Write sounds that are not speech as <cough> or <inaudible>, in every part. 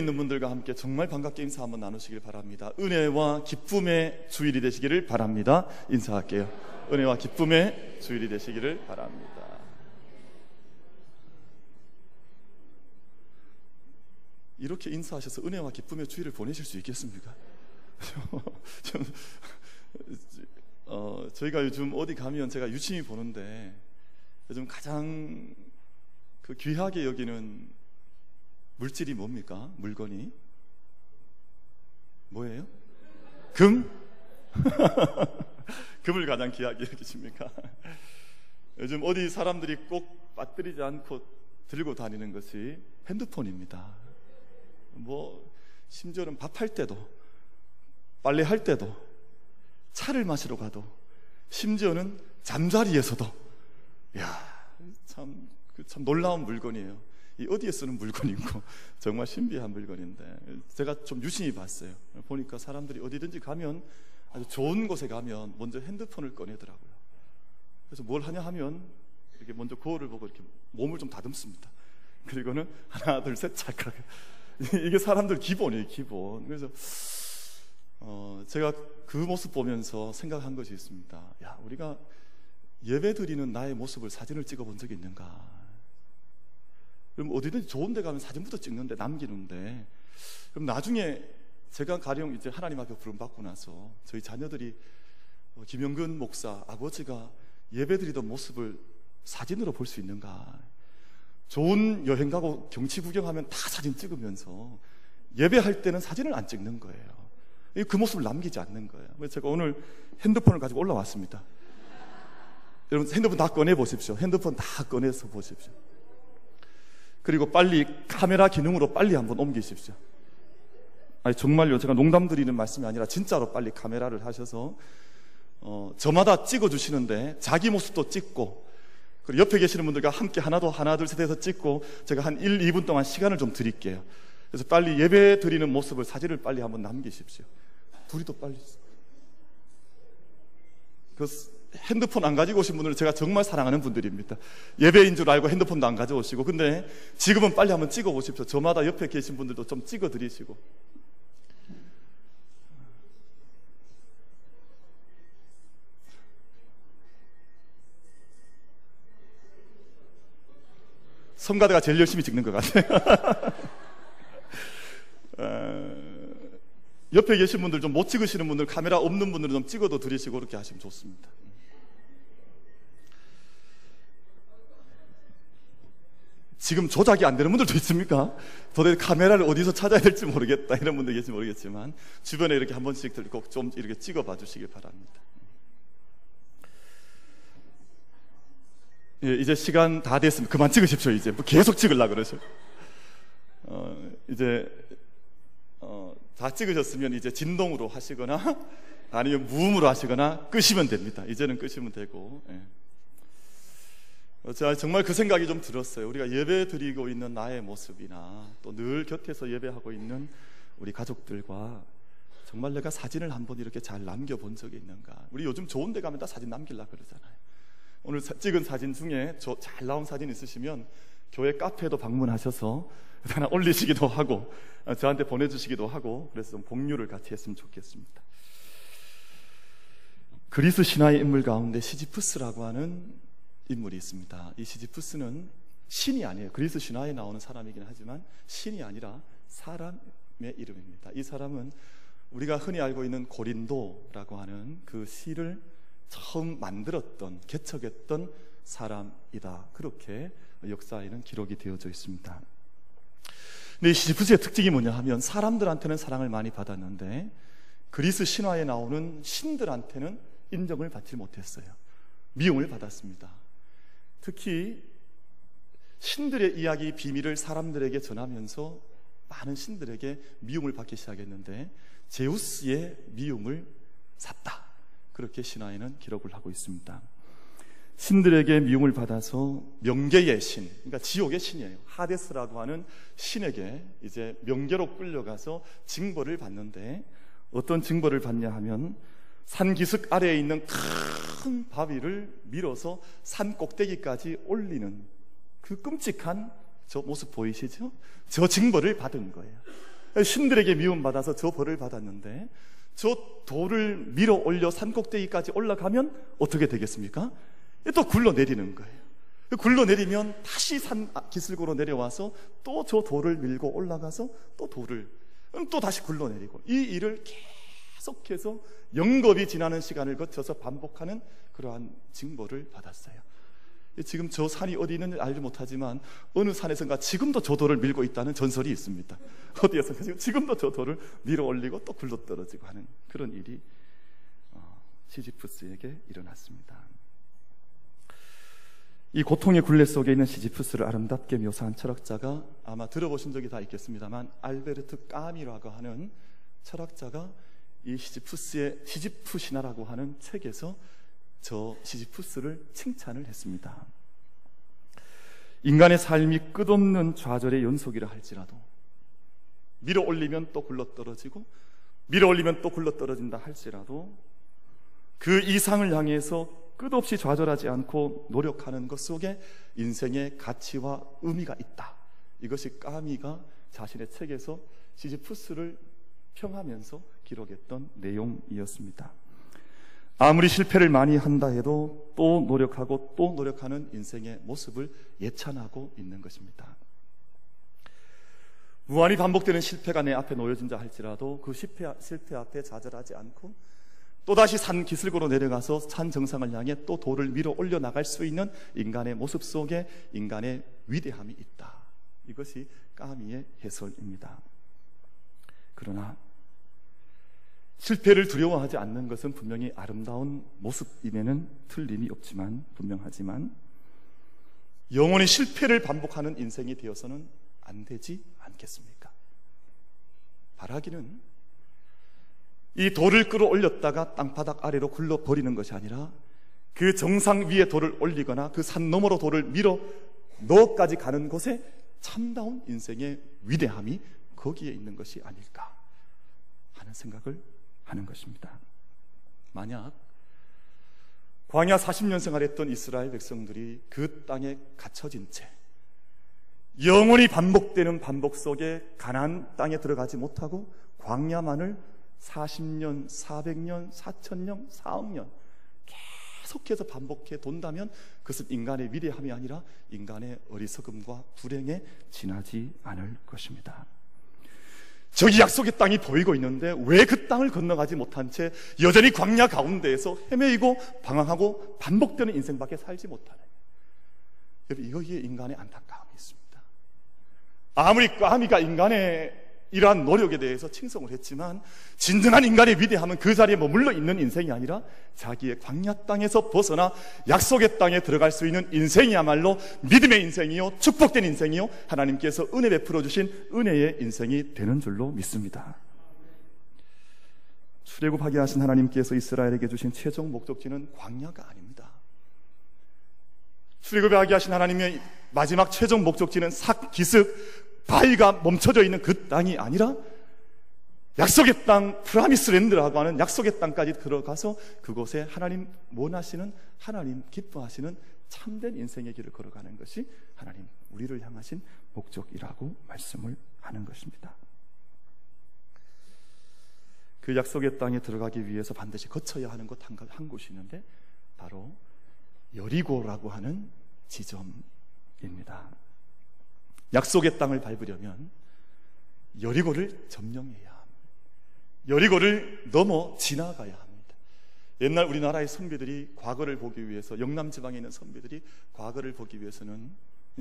있는 분들과 함께 정말 반갑게 인사 한번 나누시길 바랍니다. 은혜와 기쁨의 주일이 되시기를 바랍니다. 인사할게요. 은혜와 기쁨의 주일이 되시기를 바랍니다. 이렇게 인사하셔서 은혜와 기쁨의 주일을 보내실 수 있겠습니까? <laughs> 좀, 어, 저희가 요즘 어디 가면 제가 유심히 보는데 요즘 가장 그 귀하게 여기는 물질이 뭡니까? 물건이? 뭐예요? 금? <laughs> 금을 가장 귀하게 여기십니까? 요즘 어디 사람들이 꼭 빠뜨리지 않고 들고 다니는 것이 핸드폰입니다. 뭐, 심지어는 밥할 때도, 빨래 할 때도, 차를 마시러 가도, 심지어는 잠자리에서도, 야 참, 그참 놀라운 물건이에요. 이 어디에 쓰는 물건이고 <laughs> 정말 신비한 물건인데 제가 좀 유심히 봤어요. 보니까 사람들이 어디든지 가면 아주 좋은 곳에 가면 먼저 핸드폰을 꺼내더라고요. 그래서 뭘 하냐 하면 이렇게 먼저 거울을 보고 이렇게 몸을 좀 다듬습니다. 그리고는 <laughs> 하나 둘 셋 찰칵 <laughs> 이게 사람들 기본이에요 기본. 그래서 어, 제가 그 모습 보면서 생각한 것이 있습니다. 야 우리가 예배 드리는 나의 모습을 사진을 찍어 본 적이 있는가? 그럼 어디든지 좋은 데 가면 사진부터 찍는데 남기는데 그럼 나중에 제가 가령 이제 하나님 앞에 부름 받고 나서 저희 자녀들이 어, 김영근 목사 아버지가 예배드리던 모습을 사진으로 볼 수 있는가? 좋은 여행 가고 경치 구경하면 다 사진 찍으면서 예배할 때는 사진을 안 찍는 거예요. 그 모습을 남기지 않는 거예요. 그래서 제가 오늘 핸드폰을 가지고 올라왔습니다. 여러분 핸드폰 다 꺼내 보십시오. 핸드폰 다 꺼내서 보십시오. 그리고 빨리 카메라 기능으로 빨리 한번 옮기십시오. 아니 정말요. 제가 농담 드리는 말씀이 아니라 진짜로 빨리 카메라를 하셔서 어, 저마다 찍어 주시는데 자기 모습도 찍고 그리고 옆에 계시는 분들과 함께 하나도 하나 둘셋 해서 찍고 제가 한 1, 2분 동안 시간을 좀 드릴게요. 그래서 빨리 예배 드리는 모습을 사진을 빨리 한번 남기십시오. 둘이 또 빨리. 그 핸드폰 안 가지고 오신 분들은 제가 정말 사랑하는 분들입니다. 예배인 줄 알고 핸드폰도 안 가져오시고. 근데 지금은 빨리 한번 찍어 보십시오. 저마다 옆에 계신 분들도 좀 찍어 드리시고. 성가대가 제일 열심히 찍는 것 같아요. <laughs> 어, 옆에 계신 분들 좀 못 찍으시는 분들 카메라 없는 분들은 좀 찍어도 드리시고 그렇게 하시면 좋습니다. 지금 조작이 안 되는 분들도 있습니까? 도대체 카메라를 어디서 찾아야 될지 모르겠다 이런 분들 계실지 모르겠지만 주변에 이렇게 한 번씩 들고 좀 이렇게 찍어 봐 주시길 바랍니다. 예, 이제 시간 다 됐습니다. 그만 찍으십시오. 이제 뭐 계속 찍으려 그러죠. 어, 이제 어, 다 찍으셨으면 이제 진동으로 하시거나 아니면 무음으로 하시거나 끄시면 됩니다. 이제는 끄시면 되고. 예. 제가 정말 그 생각이 좀 들었어요. 우리가 예배 드리고 있는 나의 모습이나 또 늘 곁에서 예배하고 있는 우리 가족들과 정말 내가 사진을 한번 이렇게 잘 남겨본 적이 있는가. 우리 요즘 좋은 데 가면 다 사진 남길라 그러잖아요. 오늘 찍은 사진 중에 저잘 나온 사진 있으시면 교회 카페도 방문하셔서 <laughs> 하나 올리시기도 하고 저한테 보내주시기도 하고 그래서 좀 공유를 같이 했으면 좋겠습니다. 그리스 신화의 인물 가운데 시지프스라고 하는 인물이 있습니다. 이 시지프스는 신이 아니에요. 그리스 신화에 나오는 사람이긴 하지만 신이 아니라 사람의 이름입니다. 이 사람은 우리가 흔히 알고 있는 고린도라고 하는 그 시를 처음 만들었던 개척했던 사람이다. 그렇게 역사에는 기록이 되어져 있습니다. 근데 이 시지프스의 특징이 뭐냐 하면 사람들한테는 사랑을 많이 받았는데 그리스 신화에 나오는 신들한테는 인정을 받지 못했어요. 미움을 받았습니다. 특히 신들의 이야기 비밀을 사람들에게 전하면서 많은 신들에게 미움을 받기 시작했는데 제우스의 미움을 샀다. 그렇게 신화에는 기록을 하고 있습니다. 신들에게 미움을 받아서 명계의 신, 그러니까 지옥의 신이에요. 하데스라고 하는 신에게 이제 명계로 끌려가서 징벌을 받는데 어떤 징벌을 받냐 하면 산 기슭 아래에 있는 큰 바위를 밀어서 산 꼭대기까지 올리는 그 끔찍한 저 모습 보이시죠? 저 징벌을 받은 거예요. 신들에게 미움받아서 저 벌을 받았는데 저 돌을 밀어 올려 산 꼭대기까지 올라가면 어떻게 되겠습니까? 또 굴러 내리는 거예요. 굴러 내리면 다시 산 기슭으로 내려와서 또 저 돌을 밀고 올라가서 또 돌을 또 다시 굴러 내리고 이 일을 계속 해서 영겁이 지나는 시간을 거쳐서 반복하는 그러한 징벌을 받았어요. 지금 저 산이 어디 있는지 알지 못하지만 어느 산에선가 지금도 저 돌을 밀고 있다는 전설이 있습니다. <laughs> 어디에선가 지금도 저 돌을 밀어 올리고 또 굴러 떨어지고 하는 그런 일이 어, 시지프스에게 일어났습니다. 이 고통의 굴레 속에 있는 시지프스를 아름답게 묘사한 철학자가 아마 들어보신 적이 다 있겠습니다만 알베르트 까미라고 하는 철학자가 이 시지푸스의 시지푸 신화라고 하는 책에서 저 시지푸스를 칭찬을 했습니다. 인간의 삶이 끝없는 좌절의 연속이라 할지라도 밀어 올리면 또 굴러 떨어지고 밀어 올리면 또 굴러 떨어진다 할지라도 그 이상을 향해서 끝없이 좌절하지 않고 노력하는 것 속에 인생의 가치와 의미가 있다. 이것이 까미가 자신의 책에서 시지푸스를 평하면서 기록했던 내용이었습니다. 아무리 실패를 많이 한다 해도 또 노력하고 또 노력하는 인생의 모습을 예찬하고 있는 것입니다. 무한히 반복되는 실패가 내 앞에 놓여진다 할지라도 그 실패, 실패 앞에 좌절하지 않고 또다시 산 기슭으로 내려가서 산 정상을 향해 또 돌을 밀어 올려 나갈 수 있는 인간의 모습 속에 인간의 위대함이 있다. 이것이 까미의 해설입니다. 그러나 실패를 두려워하지 않는 것은 분명히 아름다운 모습임에는 틀림이 없지만 분명하지만 영원히 실패를 반복하는 인생이 되어서는 안 되지 않겠습니까? 바라기는 이 돌을 끌어올렸다가 땅바닥 아래로 굴러버리는 것이 아니라 그 정상 위에 돌을 올리거나 그 산 너머로 돌을 밀어 너까지 가는 곳에 참다운 인생의 위대함이 거기에 있는 것이 아닐까 하는 생각을 하는 것입니다. 만약 광야 40년 생활했던 이스라엘 백성들이 그 땅에 갇혀진 채 영원히 반복되는 반복 속에 가난 땅에 들어가지 못하고 광야만을 40년, 400년, 4천년, 4억 년 계속해서 반복해 돈다면 그것은 인간의 위대함이 아니라 인간의 어리석음과 불행에 지나지 않을 것입니다. 저기 약속의 땅이 보이고 있는데 왜 그 땅을 건너가지 못한 채 여전히 광야 가운데에서 헤매이고 방황하고 반복되는 인생밖에 살지 못하는 여러분 이거기에 인간의 안타까움이 있습니다. 아무리 까미가 인간의 이러한 노력에 대해서 칭송을 했지만 진정한 인간의 위대함은 그 자리에 머물러 있는 인생이 아니라 자기의 광야 땅에서 벗어나 약속의 땅에 들어갈 수 있는 인생이야말로 믿음의 인생이요 축복된 인생이요 하나님께서 은혜 베풀어 주신 은혜의 인생이 되는 줄로 믿습니다. 출애굽하게 하신 하나님께서 이스라엘에게 주신 최종 목적지는 광야가 아닙니다. 출애굽하게 하신 하나님의 마지막 최종 목적지는 삭 기슭 바위가 멈춰져 있는 그 땅이 아니라 약속의 땅 프라미스 랜드라고 하는 약속의 땅까지 들어가서 그곳에 하나님 원하시는 하나님 기뻐하시는 참된 인생의 길을 걸어가는 것이 하나님 우리를 향하신 목적이라고 말씀을 하는 것입니다. 그 약속의 땅에 들어가기 위해서 반드시 거쳐야 하는 곳한 곳이 있는데 바로 여리고라고 하는 지점입니다. 약속의 땅을 밟으려면 여리고를 점령해야 합니다. 여리고를 넘어 지나가야 합니다. 옛날 우리나라의 선비들이 과거를 보기 위해서 영남 지방에 있는 선비들이 과거를 보기 위해서는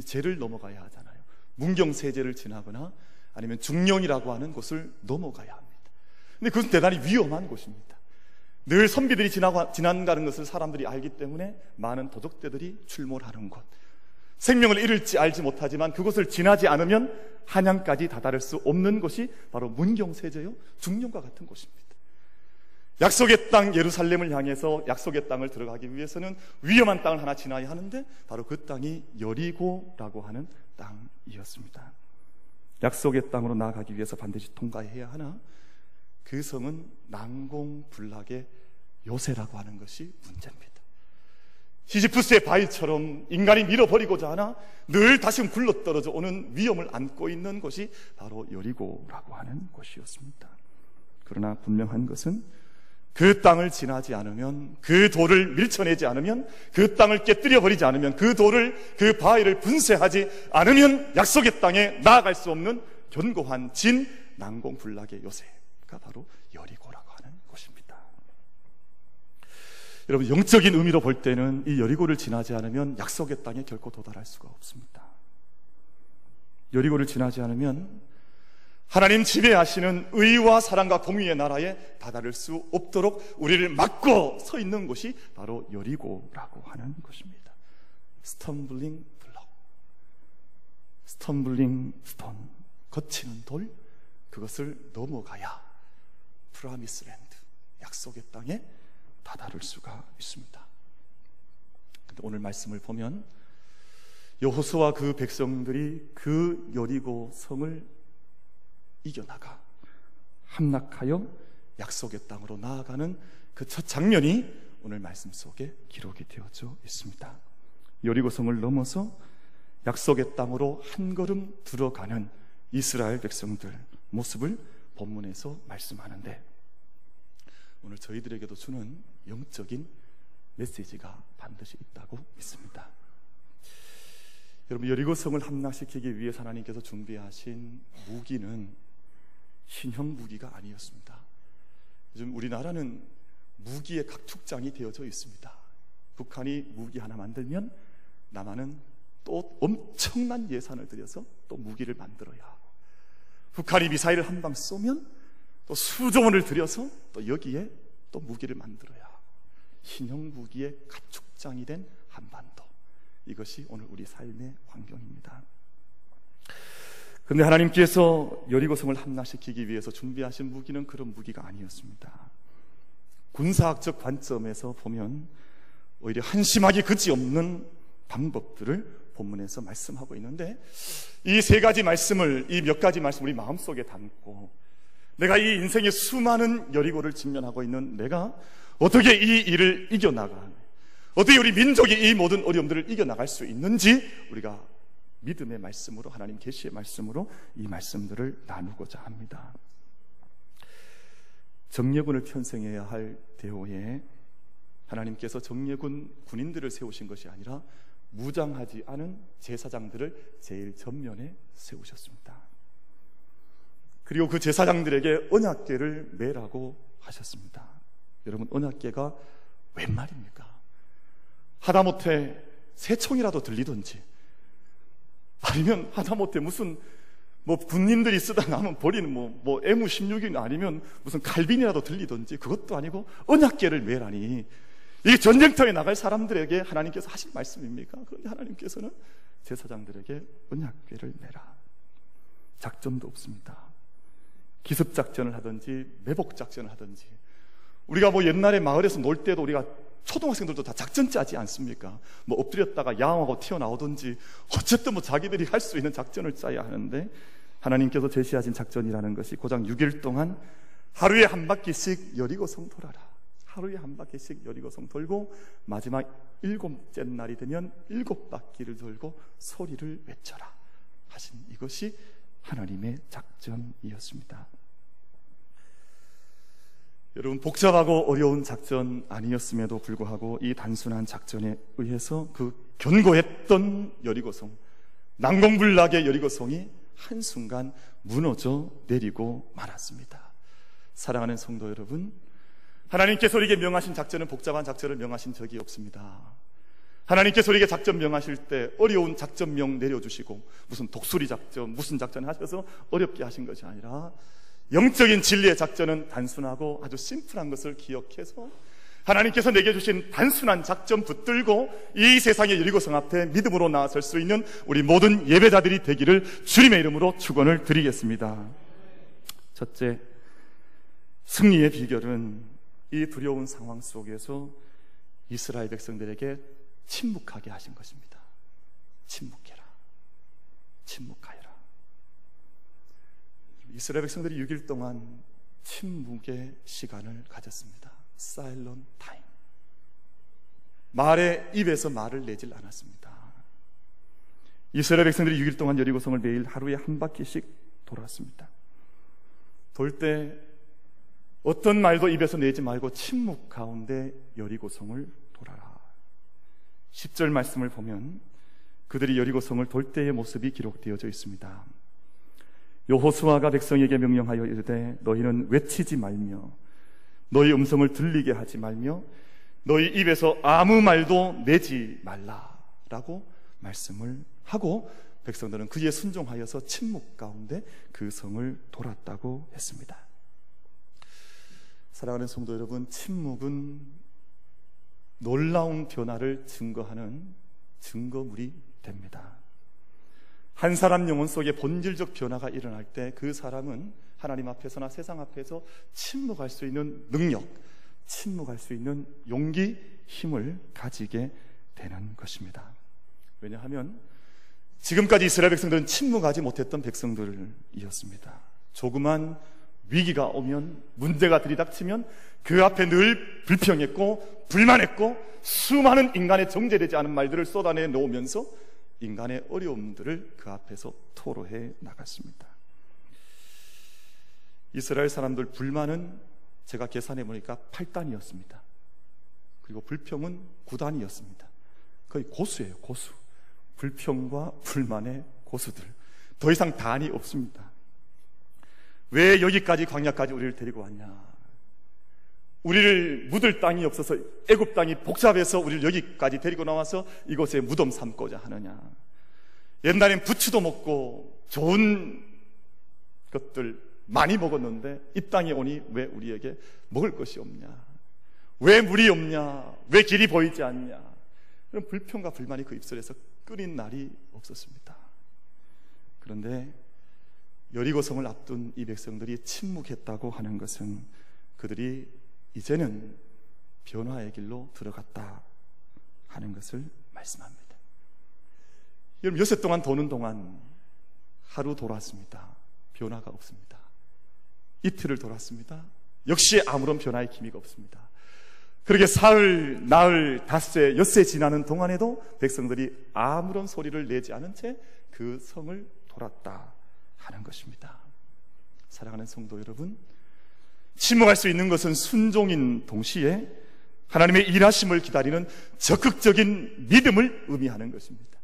죄를 넘어가야 하잖아요. 문경세제를 지나거나 아니면 중령이라고 하는 곳을 넘어가야 합니다. 근데 그것은 대단히 위험한 곳입니다. 늘 선비들이 지나가, 지나가는 것을 사람들이 알기 때문에 많은 도적대들이 출몰하는 곳. 생명을 잃을지 알지 못하지만 그곳을 지나지 않으면 한양까지 다다를 수 없는 곳이 바로 문경세제요 중령과 같은 곳입니다. 약속의 땅 예루살렘을 향해서 약속의 땅을 들어가기 위해서는 위험한 땅을 하나 지나야 하는데 바로 그 땅이 여리고라고 하는 땅이었습니다. 약속의 땅으로 나아가기 위해서 반드시 통과해야 하나 그 성은 난공불락의 요새라고 하는 것이 문제입니다. 시지프스의 바위처럼 인간이 밀어버리고자 하나 늘 다시 굴러떨어져 오는 위험을 안고 있는 곳이 바로 여리고라고 하는 곳이었습니다. 그러나 분명한 것은 그 땅을 지나지 않으면 그 돌을 밀쳐내지 않으면 그 땅을 깨뜨려 버리지 않으면 그 돌을 그 바위를 분쇄하지 않으면 약속의 땅에 나아갈 수 없는 견고한 진 난공불락의 요새가 바로 여리고라고 하는 곳입니다. 여러분 영적인 의미로 볼 때는 이 여리고를 지나지 않으면 약속의 땅에 결코 도달할 수가 없습니다. 여리고를 지나지 않으면 하나님 지배하시는 의와 사랑과 공의의 나라에 다다를 수 없도록 우리를 막고 서 있는 곳이 바로 여리고라고 하는 곳입니다. stumbling block, stumbling stone, 거치는 돌, 그것을 넘어가야 프라미스 랜드, 약속의 땅에 다다를 수가 있습니다. 근데 오늘 말씀을 보면 여호수와 그 백성들이 그 여리고 성을 이겨나가 함락하여 약속의 땅으로 나아가는 그 첫 장면이 오늘 말씀 속에 기록이 되어져 있습니다. 여리고 성을 넘어서 약속의 땅으로 한 걸음 들어가는 이스라엘 백성들 모습을 본문에서 말씀하는데 오늘 저희들에게도 주는 영적인 메시지가 반드시 있다고 믿습니다. 여러분 여리고성을 함락시키기 위해서 하나님께서 준비하신 무기는 신형 무기가 아니었습니다. 요즘 우리나라는 무기의 각축장이 되어져 있습니다. 북한이 무기 하나 만들면 남한은 또 엄청난 예산을 들여서 또 무기를 만들어야 하고 북한이 미사일을 한 방 쏘면 또 수조 원을 들여서 또 여기에 또 무기를 만들어야 신형 무기의 가축장이 된 한반도 이것이 오늘 우리 삶의 환경입니다. 근데 하나님께서 여리고성을 함락시키기 위해서 준비하신 무기는 그런 무기가 아니었습니다. 군사학적 관점에서 보면 오히려 한심하기 그지없는 방법들을 본문에서 말씀하고 있는데 이 세 가지 말씀을 이 몇 가지 말씀 우리 마음속에 담고 내가 이 인생의 수많은 여리고를 직면하고 있는 내가 어떻게 이 일을 이겨나가 어떻게 우리 민족이 이 모든 어려움들을 이겨나갈 수 있는지 우리가 믿음의 말씀으로 하나님 계시의 말씀으로 이 말씀들을 나누고자 합니다. 정예군을 편성해야 할 대호에 하나님께서 정예군 군인들을 세우신 것이 아니라 무장하지 않은 제사장들을 제일 전면에 세우셨습니다. 그리고 그 제사장들에게 언약계를 매라고 하셨습니다. 여러분 언약계가 웬 말입니까? 하다못해 새총이라도 들리든지 아니면 하다못해 무슨 뭐 군인들이 쓰다 남은 버리는 뭐, 뭐 M16이 아니면 무슨 칼빈이라도 들리든지 그것도 아니고 언약계를 매라니 이 전쟁터에 나갈 사람들에게 하나님께서 하신 말씀입니까? 그런데 하나님께서는 제사장들에게 언약계를 매라. 작전도 없습니다. 기습작전을 하든지 매복작전을 하든지 우리가 뭐 옛날에 마을에서 놀 때도 우리가 초등학생들도 다 작전 짜지 않습니까? 뭐 엎드렸다가 야옹하고 튀어나오든지 어쨌든 뭐 자기들이 할 수 있는 작전을 짜야 하는데 하나님께서 제시하신 작전이라는 것이 고작 6일 동안 하루에 한 바퀴씩 여리고성 돌아라. 하루에 한 바퀴씩 여리고성 돌고 마지막 일곱째 날이 되면 일곱 바퀴를 돌고 소리를 외쳐라. 하신 이것이 하나님의 작전이었습니다. 여러분 복잡하고 어려운 작전 아니었음에도 불구하고 이 단순한 작전에 의해서 그 견고했던 여리고성 난공불락의 여리고성이 한순간 무너져 내리고 말았습니다. 사랑하는 성도 여러분, 하나님께서 우리에게 명하신 작전은 복잡한 작전을 명하신 적이 없습니다. 하나님께서 우리에게 작전 명하실 때 어려운 작전 명 내려주시고 무슨 독수리 작전, 무슨 작전 하셔서 어렵게 하신 것이 아니라 영적인 진리의 작전은 단순하고 아주 심플한 것을 기억해서 하나님께서 내게 주신 단순한 작전 붙들고 이 세상의 여리고성 앞에 믿음으로 나아설 수 있는 우리 모든 예배자들이 되기를 주님의 이름으로 축원을 드리겠습니다. 첫째, 승리의 비결은 이 두려운 상황 속에서 이스라엘 백성들에게 침묵하게 하신 것입니다. 침묵해라. 침묵하여. 이스라엘 백성들이 6일 동안 침묵의 시간을 가졌습니다. 사일런 타임. 말의 입에서 말을 내질 않았습니다. 이스라엘 백성들이 6일 동안 여리고성을 매일 하루에 한 바퀴씩 돌았습니다. 돌 때 어떤 말도 입에서 내지 말고 침묵 가운데 여리고성을 돌아라. 10절 말씀을 보면 그들이 여리고성을 돌 때의 모습이 기록되어져 있습니다. 여호수아가 백성에게 명령하여 이르되 너희는 외치지 말며 너희 음성을 들리게 하지 말며 너희 입에서 아무 말도 내지 말라라고 말씀을 하고 백성들은 그에 순종하여서 침묵 가운데 그 성을 돌았다고 했습니다. 사랑하는 성도 여러분, 침묵은 놀라운 변화를 증거하는 증거물이 됩니다. 한 사람 영혼 속에 본질적 변화가 일어날 때 그 사람은 하나님 앞에서나 세상 앞에서 침묵할 수 있는 능력, 침묵할 수 있는 용기, 힘을 가지게 되는 것입니다. 왜냐하면 지금까지 이스라엘 백성들은 침묵하지 못했던 백성들이었습니다. 조그만 위기가 오면 문제가 들이닥치면 그 앞에 늘 불평했고 불만했고 수많은 인간의 정제되지 않은 말들을 쏟아내 놓으면서 인간의 어려움들을 그 앞에서 토로해 나갔습니다. 이스라엘 사람들 불만은 제가 계산해 보니까 8단이었습니다. 그리고 불평은 9단이었습니다. 거의 고수예요, 고수. 불평과 불만의 고수들. 더 이상 단이 없습니다. 왜 여기까지 광야까지 우리를 데리고 왔냐? 우리를 묻을 땅이 없어서 애굽 땅이 복잡해서 우리를 여기까지 데리고 나와서 이곳에 무덤 삼고자 하느냐? 옛날엔 부추도 먹고 좋은 것들 많이 먹었는데 이 땅에 오니 왜 우리에게 먹을 것이 없냐? 왜 물이 없냐? 왜 길이 보이지 않냐? 그런 불평과 불만이 그 입술에서 끓인 날이 없었습니다. 그런데 여리고성을 앞둔 이 백성들이 침묵했다고 하는 것은 그들이 이제는 변화의 길로 들어갔다 하는 것을 말씀합니다. 여러분, 여섯 동안 도는 동안 하루 돌았습니다. 변화가 없습니다. 이틀을 돌았습니다. 역시 아무런 변화의 기미가 없습니다. 그렇게 사흘, 나흘, 닷새, 엿새 지나는 동안에도 백성들이 아무런 소리를 내지 않은 채 그 성을 돌았다 하는 것입니다. 사랑하는 성도 여러분, 침묵할 수 있는 것은 순종인 동시에 하나님의 일하심을 기다리는 적극적인 믿음을 의미하는 것입니다.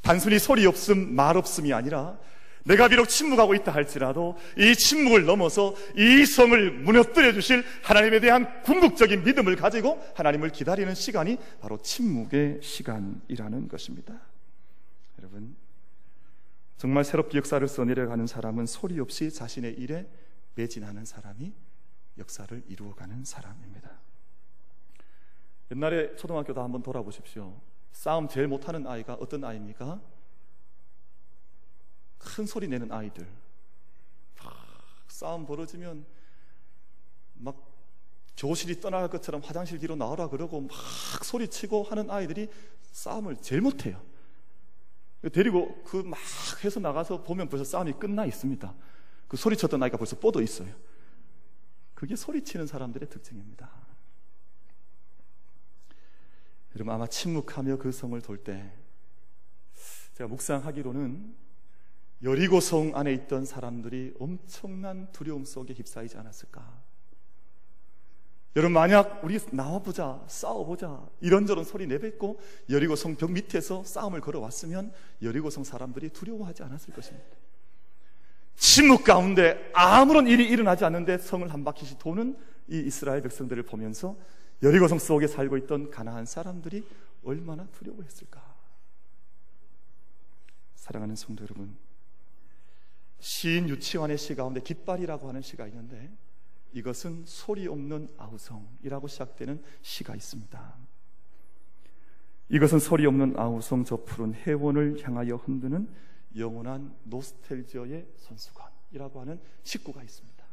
단순히 소리 없음, 말 없음이 아니라 내가 비록 침묵하고 있다 할지라도 이 침묵을 넘어서 이 성을 무너뜨려 주실 하나님에 대한 궁극적인 믿음을 가지고 하나님을 기다리는 시간이 바로 침묵의 시간이라는 것입니다. 여러분, 정말 새롭게 역사를 써내려가는 사람은 소리 없이 자신의 일에 매진하는 사람이 역사를 이루어가는 사람입니다. 옛날에 초등학교도 한번 돌아보십시오. 싸움 제일 못하는 아이가 어떤 아이입니까? 큰 소리 내는 아이들. 싸움 벌어지면 막 교실이 떠나갈 것처럼 화장실 뒤로 나오라 그러고 막 소리치고 하는 아이들이 싸움을 제일 못해요. 데리고 그 막 해서 나가서 보면 벌써 싸움이 끝나 있습니다. 그 소리쳤던 아이가 벌써 뻗어 있어요. 그게 소리치는 사람들의 특징입니다. 여러분 아마 침묵하며 그 성을 돌 때 제가 묵상하기로는 여리고 성 안에 있던 사람들이 엄청난 두려움 속에 휩싸이지 않았을까? 여러분 만약 우리 나와보자 싸워보자 이런저런 소리 내뱉고 여리고성 벽 밑에서 싸움을 걸어왔으면 여리고성 사람들이 두려워하지 않았을 것입니다. 침묵 가운데 아무런 일이 일어나지 않는데 성을 한 바퀴씩 도는 이 이스라엘 백성들을 보면서 여리고성 속에 살고 있던 가나안 사람들이 얼마나 두려워했을까? 사랑하는 성도 여러분 시인 유치원의 시 가운데 깃발이라고 하는 시가 있는데 이것은 소리 없는 아우성이라고 시작되는 시가 있습니다. 이것은 소리 없는 아우성 저 푸른 해원을 향하여 흔드는 영원한 노스텔지어의 선수관이라고 하는 식구가 있습니다.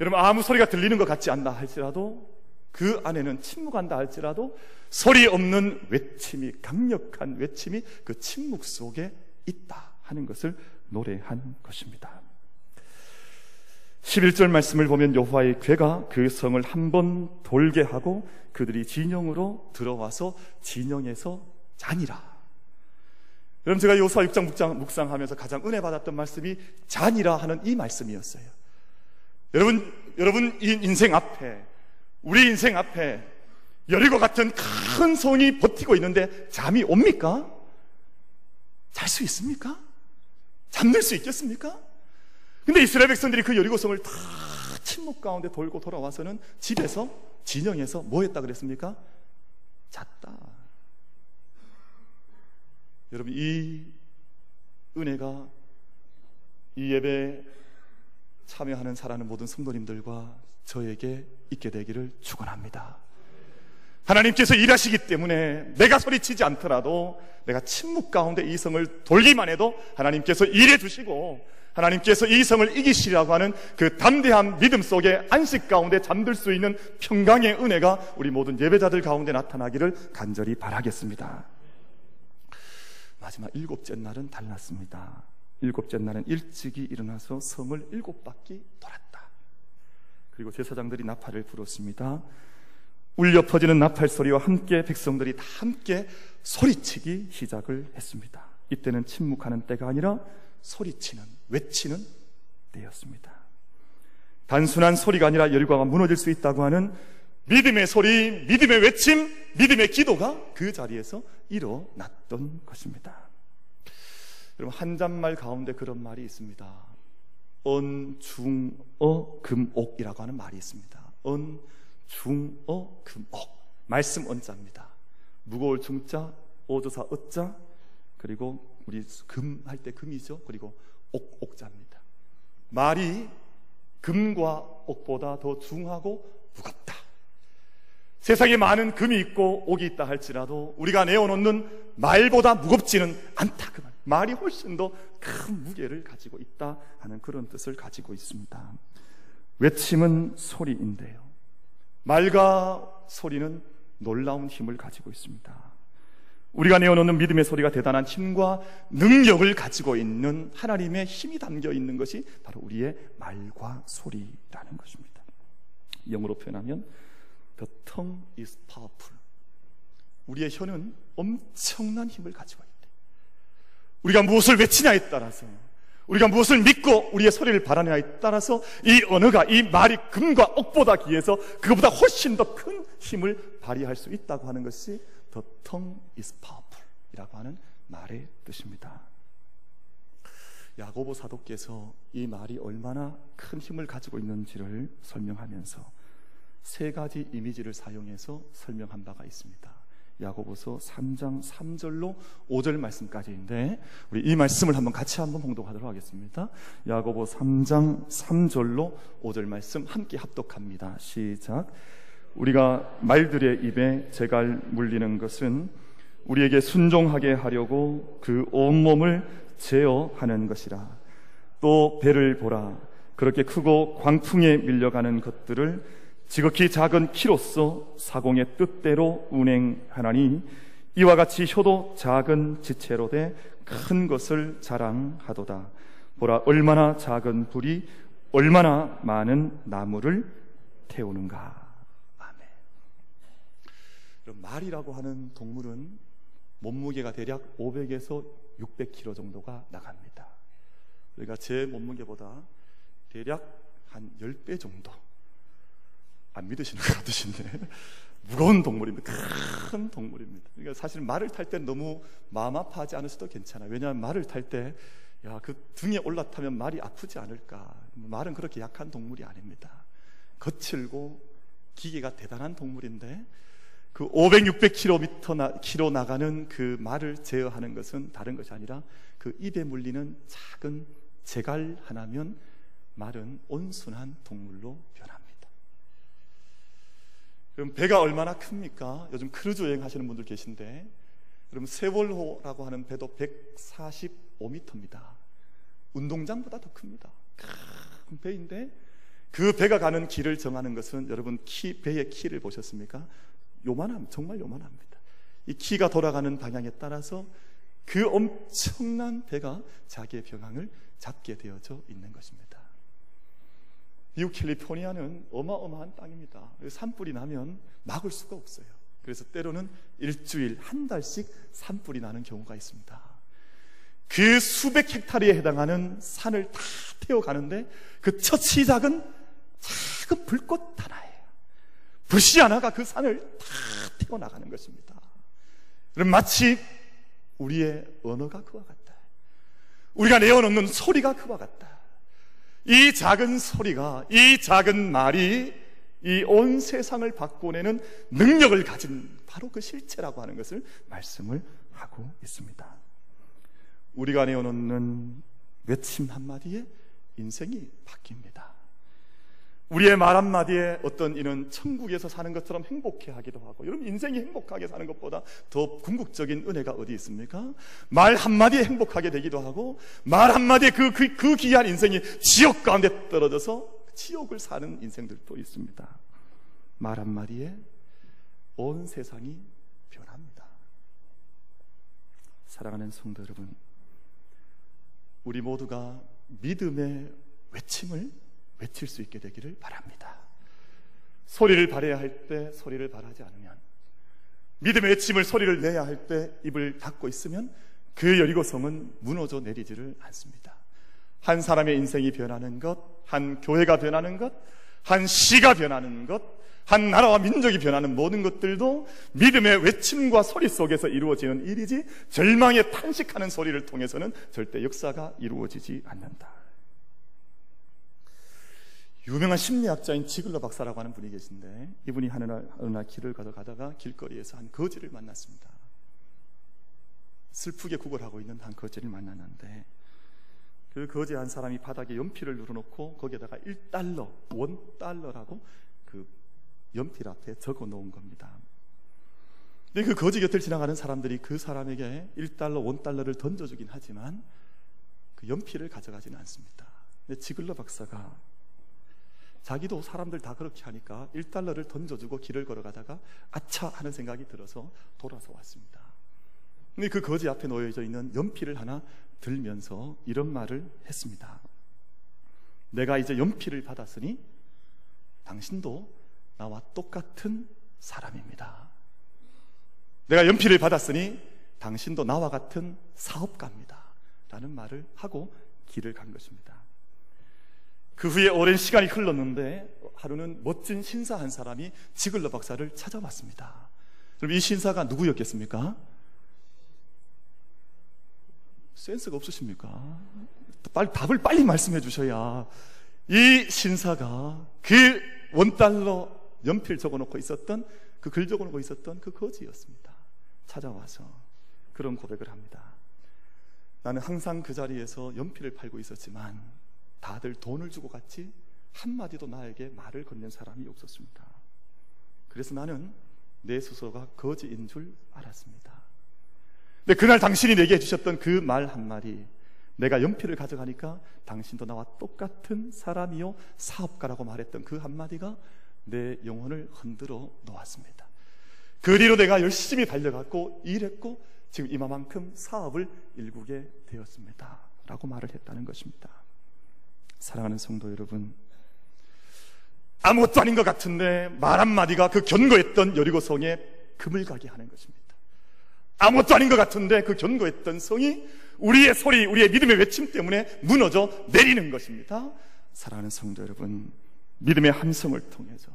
여러분 아무 소리가 들리는 것 같지 않나 할지라도 그 안에는 침묵한다 할지라도 소리 없는 외침이 강력한 외침이 그 침묵 속에 있다 하는 것을 노래한 것입니다. 11절 말씀을 보면 여호와의 괴가 그 성을 한 번 돌게 하고 그들이 진영으로 들어와서 진영에서 자니라. 여러분 제가 요수와 6장 묵상, 묵상하면서 가장 은혜 받았던 말씀이 잔이라 하는 이 말씀이었어요. 여러분 여러분 이 인생 앞에 우리 인생 앞에 여리고 같은 큰 성이 버티고 있는데 잠이 옵니까? 잘 수 있습니까? 잠들 수 있겠습니까? 근데 이스라엘 백성들이 그 여리고성을 다 침묵 가운데 돌고 돌아와서는 집에서 진영에서 뭐 했다 그랬습니까? 잤다. 여러분 이 은혜가 이 예배 참여하는 사랑하는 모든 성도님들과 저에게 있게 되기를 축원합니다. 하나님께서 일하시기 때문에 내가 소리치지 않더라도 내가 침묵 가운데 이 성을 돌기만 해도 하나님께서 일해 주시고 하나님께서 이 성을 이기시라고 하는 그 담대한 믿음 속에 안식 가운데 잠들 수 있는 평강의 은혜가 우리 모든 예배자들 가운데 나타나기를 간절히 바라겠습니다. 마지막 일곱째 날은 달랐습니다. 일곱째 날은 일찍이 일어나서 성을 일곱 바퀴 돌았다. 그리고 제사장들이 나팔을 불었습니다. 울려 퍼지는 나팔 소리와 함께 백성들이 다 함께 소리치기 시작을 했습니다. 이때는 침묵하는 때가 아니라 소리치는, 외치는 때였습니다. 단순한 소리가 아니라 열과가 무너질 수 있다고 하는 믿음의 소리, 믿음의 외침, 믿음의 기도가 그 자리에서 일어났던 것입니다. 여러분, 한잔말 가운데 그런 말이 있습니다. 언, 중, 어, 금, 옥이라고 하는 말이 있습니다. 언, 중어 금옥 말씀 언자입니다. 무거울 중자 오조사 어자 그리고 우리 금 할 때 금이죠. 그리고 옥 옥자입니다. 말이 금과 옥보다 더 중하고 무겁다. 세상에 많은 금이 있고 옥이 있다 할지라도 우리가 내어놓는 말보다 무겁지는 않다. 그 말. 말이 훨씬 더 큰 무게를 가지고 있다 하는 그런 뜻을 가지고 있습니다. 외침은 소리인데요. 말과 소리는 놀라운 힘을 가지고 있습니다. 우리가 내어놓는 믿음의 소리가 대단한 힘과 능력을 가지고 있는 하나님의 힘이 담겨 있는 것이 바로 우리의 말과 소리라는 것입니다. 영어로 표현하면 The tongue is powerful. 우리의 혀는 엄청난 힘을 가지고 있대. 우리가 무엇을 외치냐에 따라서 우리가 무엇을 믿고 우리의 소리를 바라느냐에 따라서 이 언어가 이 말이 금과 옥보다 귀해서 그것보다 훨씬 더 큰 힘을 발휘할 수 있다고 하는 것이 The tongue is powerful 이라고 하는 말의 뜻입니다. 야고보 사도께서 이 말이 얼마나 큰 힘을 가지고 있는지를 설명하면서 세 가지 이미지를 사용해서 설명한 바가 있습니다. 야고보서 3장 3절로 5절 말씀까지인데 우리 이 말씀을 한번 같이 한번 봉독하도록 하겠습니다. 야고보 3장 3절로 5절 말씀 함께 합독합니다. 시작. 우리가 말들의 입에 재갈 물리는 것은 우리에게 순종하게 하려고 그 온몸을 제어하는 것이라. 또 배를 보라. 그렇게 크고 광풍에 밀려가는 것들을 지극히 작은 키로서 사공의 뜻대로 운행하나니 이와 같이 효도 작은 지체로 돼 큰 것을 자랑하도다. 보라 얼마나 작은 불이 얼마나 많은 나무를 태우는가. 그럼 말이라고 하는 동물은 몸무게가 대략 500에서 600kg 정도가 나갑니다. 그러니까 제 몸무게보다 대략 한 10배 정도 안 믿으시는 것 같으신데 <laughs> 무거운 동물입니다. 큰 동물입니다. 그러니까 사실 말을 탈 때 너무 마음 아파하지 않으셔도 괜찮아요. 왜냐하면 말을 탈 때 야, 그 등에 올라타면 말이 아프지 않을까. 말은 그렇게 약한 동물이 아닙니다. 거칠고 기계가 대단한 동물인데 그 500, 600km 나, 키로 나가는 그 말을 제어하는 것은 다른 것이 아니라 그 입에 물리는 작은 재갈 하나면 말은 온순한 동물로 변합니다. 그럼 배가 얼마나 큽니까? 요즘 크루즈 여행 하시는 분들 계신데 그럼 세월호라고 하는 배도 145m입니다. 운동장보다 더 큽니다. 큰 배인데 그 배가 가는 길을 정하는 것은 여러분 키 배의 키를 보셨습니까? 요만함 정말 요만합니다. 이 키가 돌아가는 방향에 따라서 그 엄청난 배가 자기의 병항을 잡게 되어져 있는 것입니다. 미국 캘리포니아는 어마어마한 땅입니다. 산불이 나면 막을 수가 없어요. 그래서 때로는 일주일, 한 달씩 산불이 나는 경우가 있습니다. 그 수백 헥타르에 해당하는 산을 다 태워가는데 그 첫 시작은 작은 불꽃 하나예요. 불씨 하나가 그 산을 다 태워 나가는 것입니다. 그럼 마치 우리의 언어가 그와 같다. 우리가 내어놓는 소리가 그와 같다. 이 작은 소리가, 이 작은 말이 이 온 세상을 바꿔내는 능력을 가진 바로 그 실체라고 하는 것을 말씀을 하고 있습니다. 우리가 내어놓는 외침 한마디에 인생이 바뀝니다. 우리의 말 한마디에 어떤 이는 천국에서 사는 것처럼 행복해 하기도 하고 여러분 인생이 행복하게 사는 것보다 더 궁극적인 은혜가 어디 있습니까? 말 한마디에 행복하게 되기도 하고 말 한마디에 그, 그, 그 귀한 인생이 지옥 가운데 떨어져서 지옥을 사는 인생들도 있습니다. 말 한마디에 온 세상이 변합니다. 사랑하는 성도 여러분, 우리 모두가 믿음의 외침을 외칠 수 있게 되기를 바랍니다. 소리를 발해야 할 때 소리를 발하지 않으면 믿음의 외침을 소리를 내야 할 때 입을 닫고 있으면 그 여리고성은 무너져 내리지를 않습니다. 한 사람의 인생이 변하는 것, 한 교회가 변하는 것, 한 시가 변하는 것, 한 나라와 민족이 변하는 모든 것들도 믿음의 외침과 소리 속에서 이루어지는 일이지 절망에 탄식하는 소리를 통해서는 절대 역사가 이루어지지 않는다. 유명한 심리학자인 지글러 박사라고 하는 분이 계신데 이분이 어느 날, 어느 날 길을 가다가 길거리에서 한 거지를 만났습니다. 슬프게 구걸하고 있는 한 거지를 만났는데 그 거지 한 사람이 바닥에 연필을 눌러놓고 거기에다가 1달러, 원달러라고 그 연필 앞에 적어 놓은 겁니다. 근데 그 거지 곁을 지나가는 사람들이 그 사람에게 1달러, 원달러를 던져주긴 하지만 그 연필을 가져가지는 않습니다. 근데 지글러 박사가 자기도 사람들 다 그렇게 하니까 1달러를 던져주고 길을 걸어가다가 아차 하는 생각이 들어서 돌아서 왔습니다. 근데 그 거지 앞에 놓여져 있는 연필을 하나 들면서 이런 말을 했습니다. 내가 이제 연필을 받았으니 당신도 나와 똑같은 사람입니다. 내가 연필을 받았으니 당신도 나와 같은 사업가입니다. 라는 말을 하고 길을 간 것입니다. 그 후에 오랜 시간이 흘렀는데 하루는 멋진 신사 한 사람이 지글러 박사를 찾아왔습니다. 그럼 이 신사가 누구였겠습니까? 센스가 없으십니까? 빨리 답을 빨리 말씀해 주셔야 이 신사가 그 원달러 연필 적어놓고 있었던 그 글 적어놓고 있었던 그 거지였습니다. 찾아와서 그런 고백을 합니다. 나는 항상 그 자리에서 연필을 팔고 있었지만 다들 돈을 주고 갔지 한마디도 나에게 말을 건넨 사람이 없었습니다. 그래서 나는 내 스스로가 거지인 줄 알았습니다. 근데 그날 당신이 내게 해주셨던 그 말 한마디, 내가 연필을 가져가니까 당신도 나와 똑같은 사람이요, 사업가라고 말했던 그 한마디가 내 영혼을 흔들어 놓았습니다. 그 뒤로 내가 열심히 달려갔고 일했고 지금 이만큼 사업을 일구게 되었습니다. 라고 말을 했다는 것입니다. 사랑하는 성도 여러분, 아무것도 아닌 것 같은데 말 한마디가 그 견고했던 여리고성에 금을 가게 하는 것입니다. 아무것도 아닌 것 같은데 그 견고했던 성이 우리의 소리, 우리의 믿음의 외침 때문에 무너져 내리는 것입니다. 사랑하는 성도 여러분, 믿음의 함성을 통해서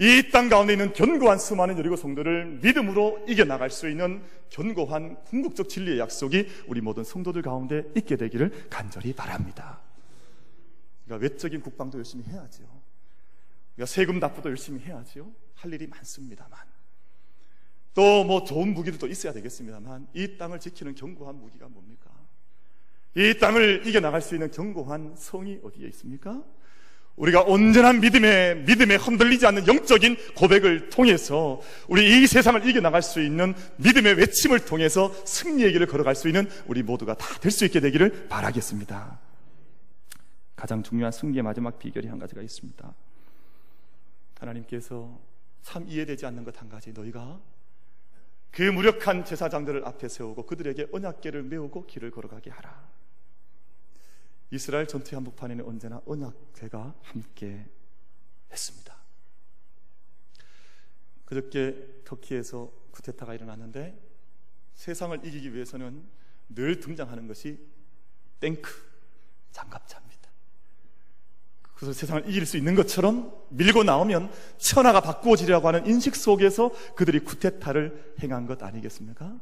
이 땅 가운데 있는 견고한 수많은 여리고 성도를 믿음으로 이겨나갈 수 있는 견고한 궁극적 진리의 약속이 우리 모든 성도들 가운데 있게 되기를 간절히 바랍니다. 그러니까 외적인 국방도 열심히 해야죠. 그러니까 세금 납부도 열심히 해야죠. 할 일이 많습니다만. 또 뭐 좋은 무기도 또 있어야 되겠습니다만 이 땅을 지키는 견고한 무기가 뭡니까? 이 땅을 이겨나갈 수 있는 견고한 성이 어디에 있습니까? 우리가 온전한 믿음에, 믿음에 흔들리지 않는 영적인 고백을 통해서 우리 이 세상을 이겨나갈 수 있는 믿음의 외침을 통해서 승리의 길을 걸어갈 수 있는 우리 모두가 다 될 수 있게 되기를 바라겠습니다. 가장 중요한 승리의 마지막 비결이 한 가지가 있습니다. 하나님께서 참 이해되지 않는 것 한 가지 너희가 그 무력한 제사장들을 앞에 세우고 그들에게 언약계를 메우고 길을 걸어가게 하라. 이스라엘 전투의 한복판에는 언제나 언약궤가 함께 했습니다. 그저께 터키에서 쿠데타가 일어났는데 세상을 이기기 위해서는 늘 등장하는 것이 탱크, 장갑차입니다. 그래서 세상을 이길 수 있는 것처럼 밀고 나오면 천하가 바꾸어지리라고 하는 인식 속에서 그들이 쿠데타를 행한 것 아니겠습니까?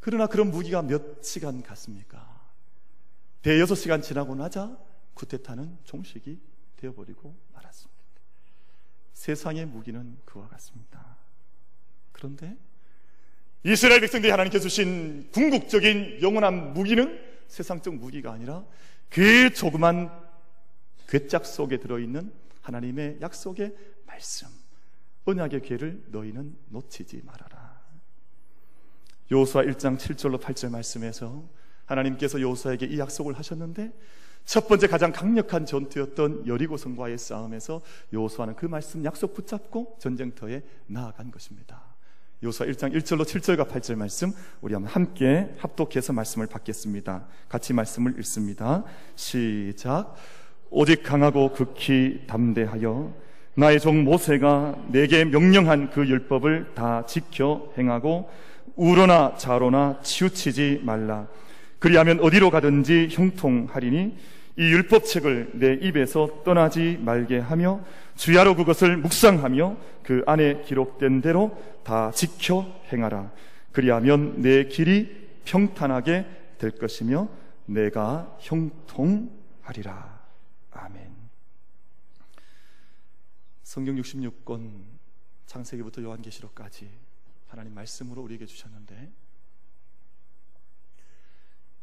그러나 그런 무기가 몇 시간 갔습니까? 대여섯 시간 지나고 나자 쿠데타는 종식이 되어버리고 말았습니다. 세상의 무기는 그와 같습니다. 그런데 이스라엘 백성들이 하나님께 주신 궁극적인 영원한 무기는 세상적 무기가 아니라 그 조그만 괴짝 속에 들어있는 하나님의 약속의 말씀, 언약의 괴를 너희는 놓치지 말아라. 요수아 1장 7절로 8절 말씀에서 하나님께서 요수아에게 이 약속을 하셨는데 첫 번째 가장 강력한 전투였던 여리고성과의 싸움에서 요수아는 그 말씀 약속 붙잡고 전쟁터에 나아간 것입니다. 요수아 1장 1절로 7절과 8절 말씀 우리 한번 함께 합독해서 말씀을 받겠습니다. 같이 말씀을 읽습니다. 시작. 오직 강하고 극히 담대하여 나의 종 모세가 내게 명령한 그 율법을 다 지켜 행하고 우로나 자로나 치우치지 말라. 그리하면 어디로 가든지 형통하리니 이 율법책을 내 입에서 떠나지 말게 하며 주야로 그것을 묵상하며 그 안에 기록된 대로 다 지켜 행하라. 그리하면 내 길이 평탄하게 될 것이며 내가 형통하리라. 아멘. 성경 66권 창세기부터 요한계시록까지 하나님 말씀으로 우리에게 주셨는데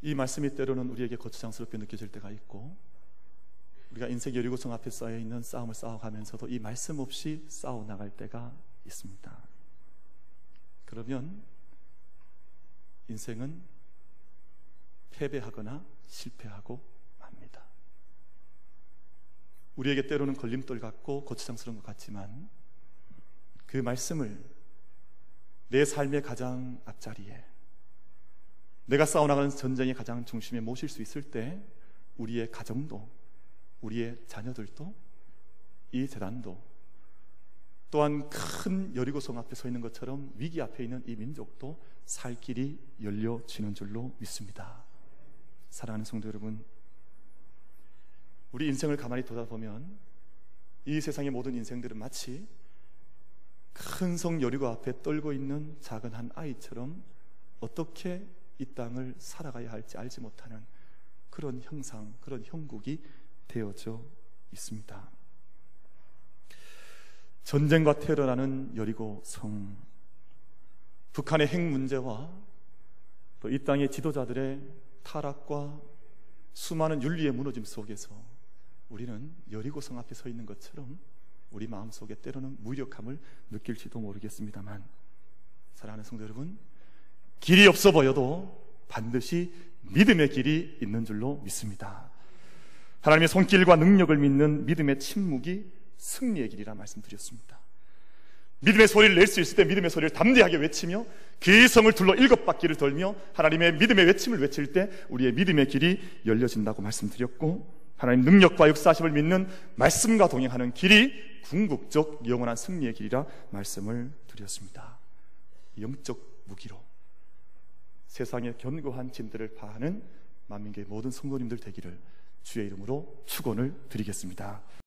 이 말씀이 때로는 우리에게 거추장스럽게 느껴질 때가 있고 우리가 인생 여리고성 앞에 쌓여 있는 싸움을 싸워가면서도 이 말씀 없이 싸워 나갈 때가 있습니다. 그러면 인생은 패배하거나 실패하고 맙니다. 우리에게 때로는 걸림돌 같고 거추장스러운 것 같지만 그 말씀을 내 삶의 가장 앞자리에 내가 싸워나가는 전쟁의 가장 중심에 모실 수 있을 때 우리의 가정도 우리의 자녀들도 이 재단도 또한 큰 여리고성 앞에 서 있는 것처럼 위기 앞에 있는 이 민족도 살 길이 열려지는 줄로 믿습니다. 사랑하는 성도 여러분, 우리 인생을 가만히 돌아보면 이 세상의 모든 인생들은 마치 큰 성 여리고 앞에 떨고 있는 작은 한 아이처럼 어떻게 이 땅을 살아가야 할지 알지 못하는 그런 형상, 그런 형국이 되어져 있습니다. 전쟁과 테러라는 여리고 성, 북한의 핵 문제와 또 이 땅의 지도자들의 타락과 수많은 윤리의 무너짐 속에서 우리는 여리고 성 앞에 서 있는 것처럼 우리 마음속에 때로는 무력함을 느낄지도 모르겠습니다만 사랑하는 성도 여러분 길이 없어 보여도 반드시 믿음의 길이 있는 줄로 믿습니다. 하나님의 손길과 능력을 믿는 믿음의 침묵이 승리의 길이라 말씀드렸습니다. 믿음의 소리를 낼 수 있을 때 믿음의 소리를 담대하게 외치며 그 성을 둘러 일곱 바퀴를 돌며 하나님의 믿음의 외침을 외칠 때 우리의 믿음의 길이 열려진다고 말씀드렸고 하나님 능력과 역사심을 믿는 말씀과 동행하는 길이 궁극적 영원한 승리의 길이라 말씀을 드렸습니다. 영적 무기로 세상의 견고한 짐들을 파하는 만민교의 모든 성도님들 되기를 주의 이름으로 축원을 드리겠습니다.